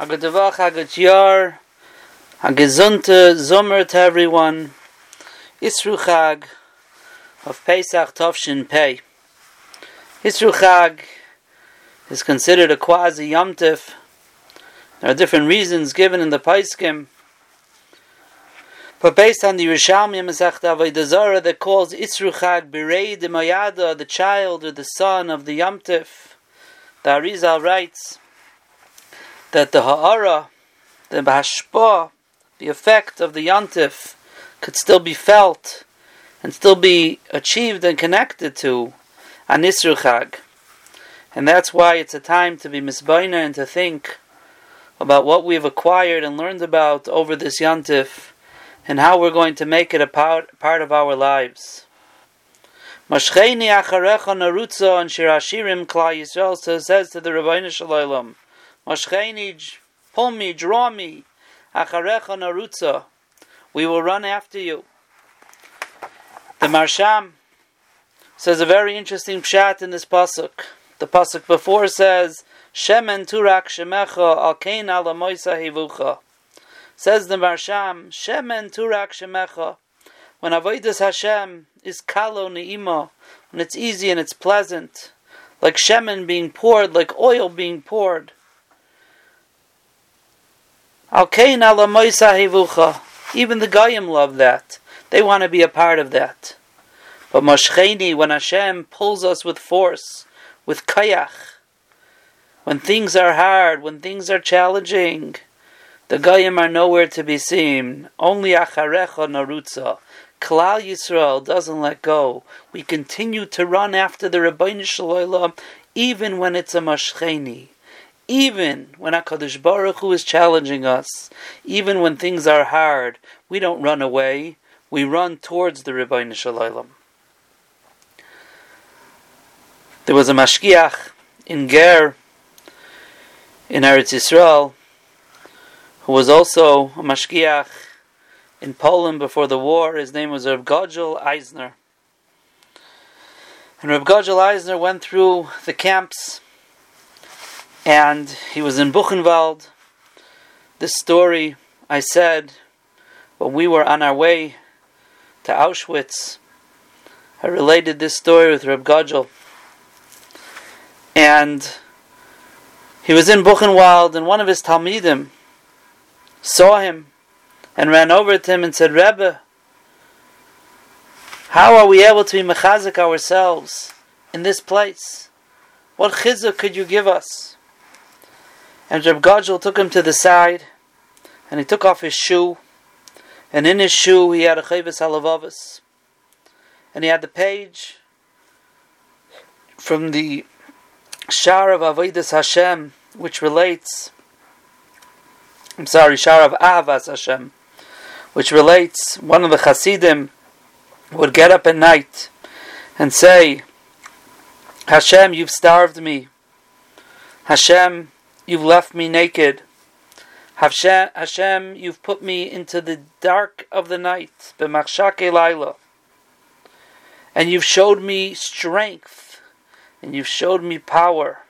Hagadavach, Hagat Hagezunte, Zomer to everyone. Isru Chag of Pesach Tovshin Pei. Isru is considered a quasi yomtiv. There are different reasons given in the Paiskim. But based on the Yerushalmi Masechta Avodah that calls Isru Birei de Mayada, the child or the son of the Yomtiv, the Arizal writes that the Ha'ara, the Bahashpa, the effect of the Yantif could still be felt and still be achieved and connected to an. And that's why it's a time to be misbaina and to think about what we've acquired and learned about over this Yantif and how we're going to make it a part, part of our lives. Mashcheini acharecha narutza and shirashirim kla Yisrael says to the Rebbeinu Shalom, Mashcheini, pull me, draw me, Acharecha narutza. We will run after you. The Marsham says a very interesting pshat in this pasuk. The pasuk before says, Shemen turak shemecha al kein ala moisa hevucha. Says the Marsham, Shemen turak shemecha. When avodas Hashem is kalo ne'ima, when it's easy and it's pleasant, like shemen being poured, like oil being poured. Even the Goyim love that. They want to be a part of that. But Moshcheni, when Hashem pulls us with force, with kayach, when things are hard, when things are challenging, the Goyim are nowhere to be seen. Only Acharecha Narutza. Klal Yisrael doesn't let go. We continue to run after the Rabbeinu Shalom, even when it's a Moshcheni even when HaKadosh Baruch Hu is challenging us, even when things are hard, we don't run away, we run towards the Rebbeinu Shalom. There was a mashgiach in Ger, in Eretz Yisrael, who was also a mashgiach in Poland before the war. His name was Reb Godgel Eisner. And Reb Godgel Eisner went through the camps and he was in Buchenwald. This story I said when we were on our way to Auschwitz. I related this story with Reb Godgel. And he was in Buchenwald, and one of his Talmidim saw him and ran over to him and said, Rebbe, how are we able to be mechazik ourselves in this place? What chizuk could you give us? And Reb Godgel took him to the side, and he took off his shoe, and in his shoe he had a Chovos Halevavos, and he had the page from the Shar of Avedis Hashem, which relates, I'm sorry, Shar of Ahavas Hashem, which relates, one of the Hasidim would get up at night and say, Hashem, you've starved me. Hashem, You've left me naked. Hashem, you've put me into the dark of the night, b'machshake laila. And you've showed me strength, and you've showed me power.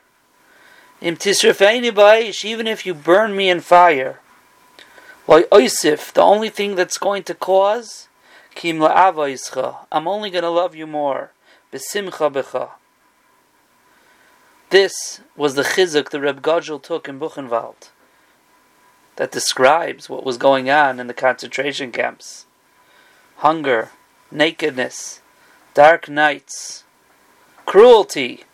Im even if you burn me in fire. Oisif, the only thing that's going to cause, kim I'm only going to love you more. Besimcha becha. This was the chizuk the Reb Godgel took in Buchenwald that describes what was going on in the concentration camps. Hunger, nakedness, dark nights, cruelty,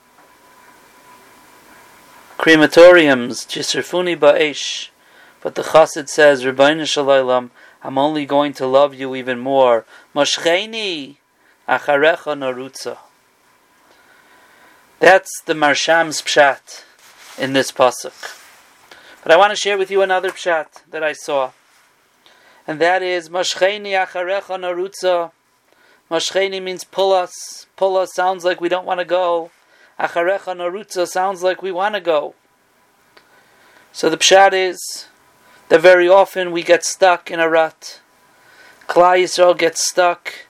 crematoriums, jisrfuni ba'esh. But the chassid says, Rebbeinu Shalom, I'm only going to love you even more. Moshcheni acharecha narutza. That's the Marsham's pshat in this pasuk. But I want to share with you another pshat that I saw, and that is Mashcheni acharecha narutza. Mashcheni means pull us. Pull us sounds like we don't want to go. Acharecha narutza sounds like we want to go. So the pshat is that very often we get stuck in a rut. Klal Yisrael gets stuck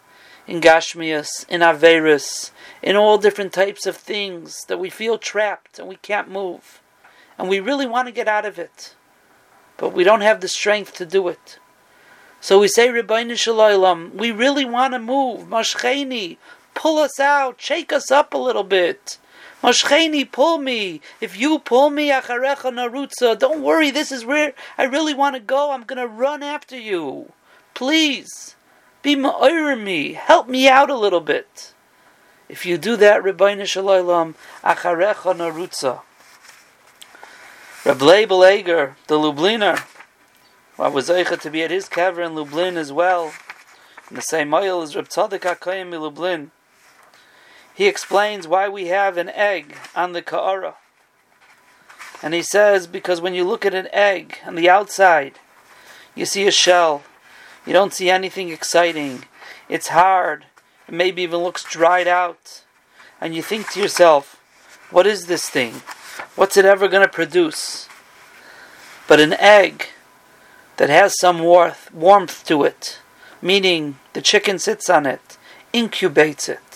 in Gashmias, in Averus, in all different types of things that we feel trapped and we can't move. And we really want to get out of it. but we don't have the strength to do it. So we say, Rebbeinu Shalom, we really want to move. Mashcheni, pull us out, shake us up a little bit. Mashcheni, pull me. If you pull me, Acharecha Narutza, don't worry, this is where I really want to go. I'm going to run after you. Please, be ma'ir me. Help me out a little bit. If you do that, Rebbeinu Shalom, Acharecha Narutza. Reb Leibel Eger, the Lubliner, I was able to be at his kever in Lublin as well. In the same oil as Reb Tzadok HaKohen in Lublin. He explains why we have an egg on the Ka'ara. And he says, because when you look at an egg on the outside, you see a shell. You don't see anything exciting. It's hard. It maybe even looks dried out. And you think to yourself, what is this thing? What's it ever going to produce? But an egg that has some warmth, warmth to it, meaning the chicken sits on it, incubates it,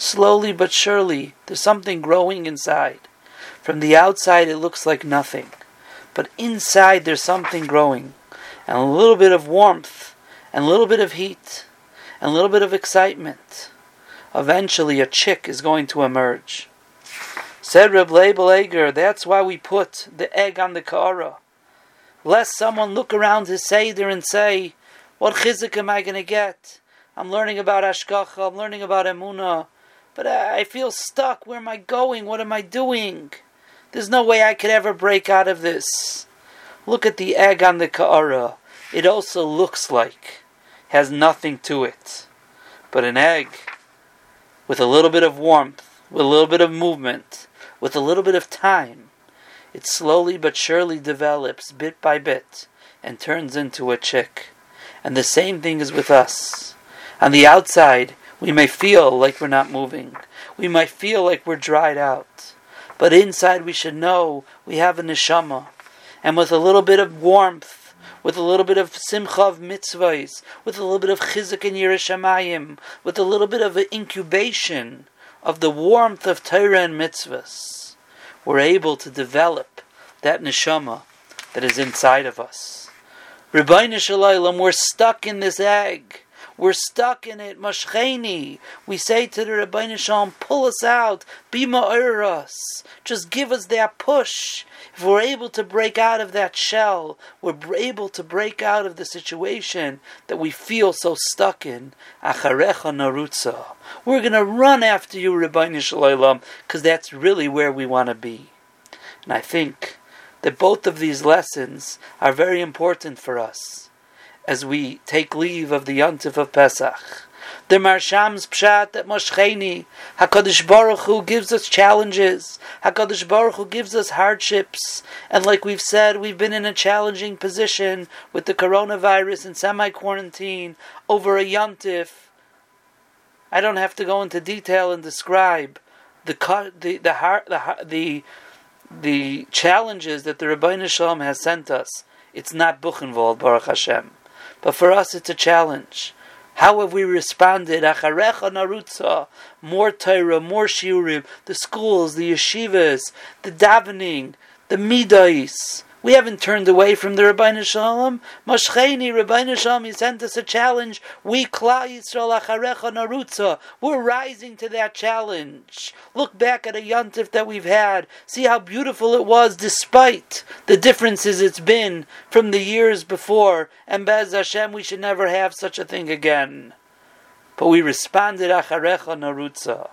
Slowly but surely, there's something growing inside. From the outside, it looks like nothing. But inside, there's something growing. And a little bit of warmth, and a little bit of heat, and a little bit of excitement. Eventually, a chick is going to emerge. Said Reb Leibel Eger, that's why we put the egg on the kara. Lest someone look around his Seder and say, What chizik am I going to get? I'm learning about Ashkacha, I'm learning about Emunah. But I feel stuck. Where am I going? What am I doing? There's no way I could ever break out of this. Look at the egg on the ka'ara. It also looks like has nothing to it. But an egg with a little bit of warmth, with a little bit of movement, with a little bit of time, it slowly but surely develops bit by bit and turns into a chick. And the same thing is with us. On the outside, we may feel like we're not moving. We might feel like we're dried out. But inside we should know we have a neshama. And with a little bit of warmth, with a little bit of simcha of mitzvahs, with a little bit of chizuk and Yerushalayim, with a little bit of incubation of the warmth of Torah and mitzvahs, we're able to develop that neshama that is inside of us. Rabbi Shalom, we're stuck in this egg. We're stuck in it. Mashcheni. We say to the Rabbi Shalom, pull us out. Be us. Just give us that push. If we're able to break out of that shell, we're able to break out of the situation that we feel so stuck in. Acharecha narutza. We're going to run after you, Rabbi Shalom, because that's really where we want to be. And I think that both of these lessons are very important for us as we take leave of the Yontif of Pesach. The Marsham's pshat that Moshcheni, Hakadosh Baruch Hu gives us challenges. Hakadosh Baruch Hu gives us hardships, and like we've said, we've been in a challenging position with the coronavirus and semi-quarantine over a Yontif. I don't have to go into detail and describe the the the the the, the challenges that the Rabbi Shalom has sent us. It's not Buchenwald, Baruch Hashem. But for us, it's a challenge. How have we responded? Acharecha narutza, more Torah, more shiurim, the schools, the yeshivas, the davening, the midais. We haven't turned away from the Rabbi Shalom. Moshcheni, Rabbi Shalom, he sent us a challenge. We, Kla Yisrael Acharecha Narutza, we're rising to that challenge. Look back at a Yontif that we've had. See how beautiful it was despite the differences it's been from the years before. And Bez Hashem, we should never have such a thing again. But we responded Acharecha Narutza.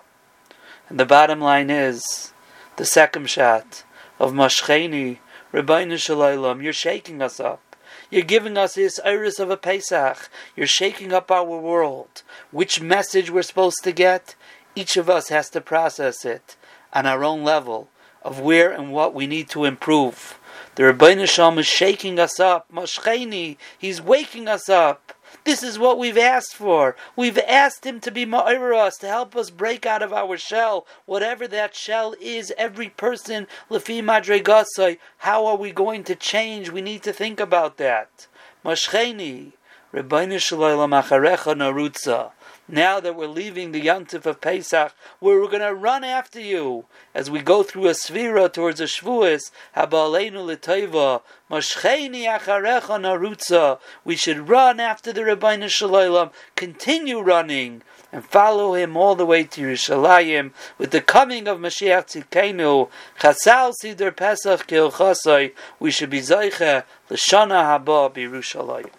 And the bottom line is, the second shot of Moshcheni, Rabbeinu Shalom, you're shaking us up. You're giving us this iris of a Pesach. You're shaking up our world. Which message we're supposed to get? Each of us has to process it on our own level of where and what we need to improve. The Rabbeinu Shalom is shaking us up. Moshcheni, he's waking us up. This is what we've asked for. We've asked Him to be us, to help us break out of our shell, whatever that shell is. Every person, lefi madregasai, how are we going to change? We need to think about that. Mashcheni, Rebbeinu Shalom Acharecha Narutza. Now that we're leaving the Yantif of Pesach, we're going to run after you as we go through a Svira towards a Shavuos. Habaleinu l'tayva, mashcheini acharecha narutza. We should run after the Rabbeinu Shalom, continue running, and follow him all the way to Yerushalayim with the coming of Mashiach Tzidkenu. Chasal Siddur Pesach Kilchasai. We should be Zaycha L'Shana Haba B'Yerushalayim.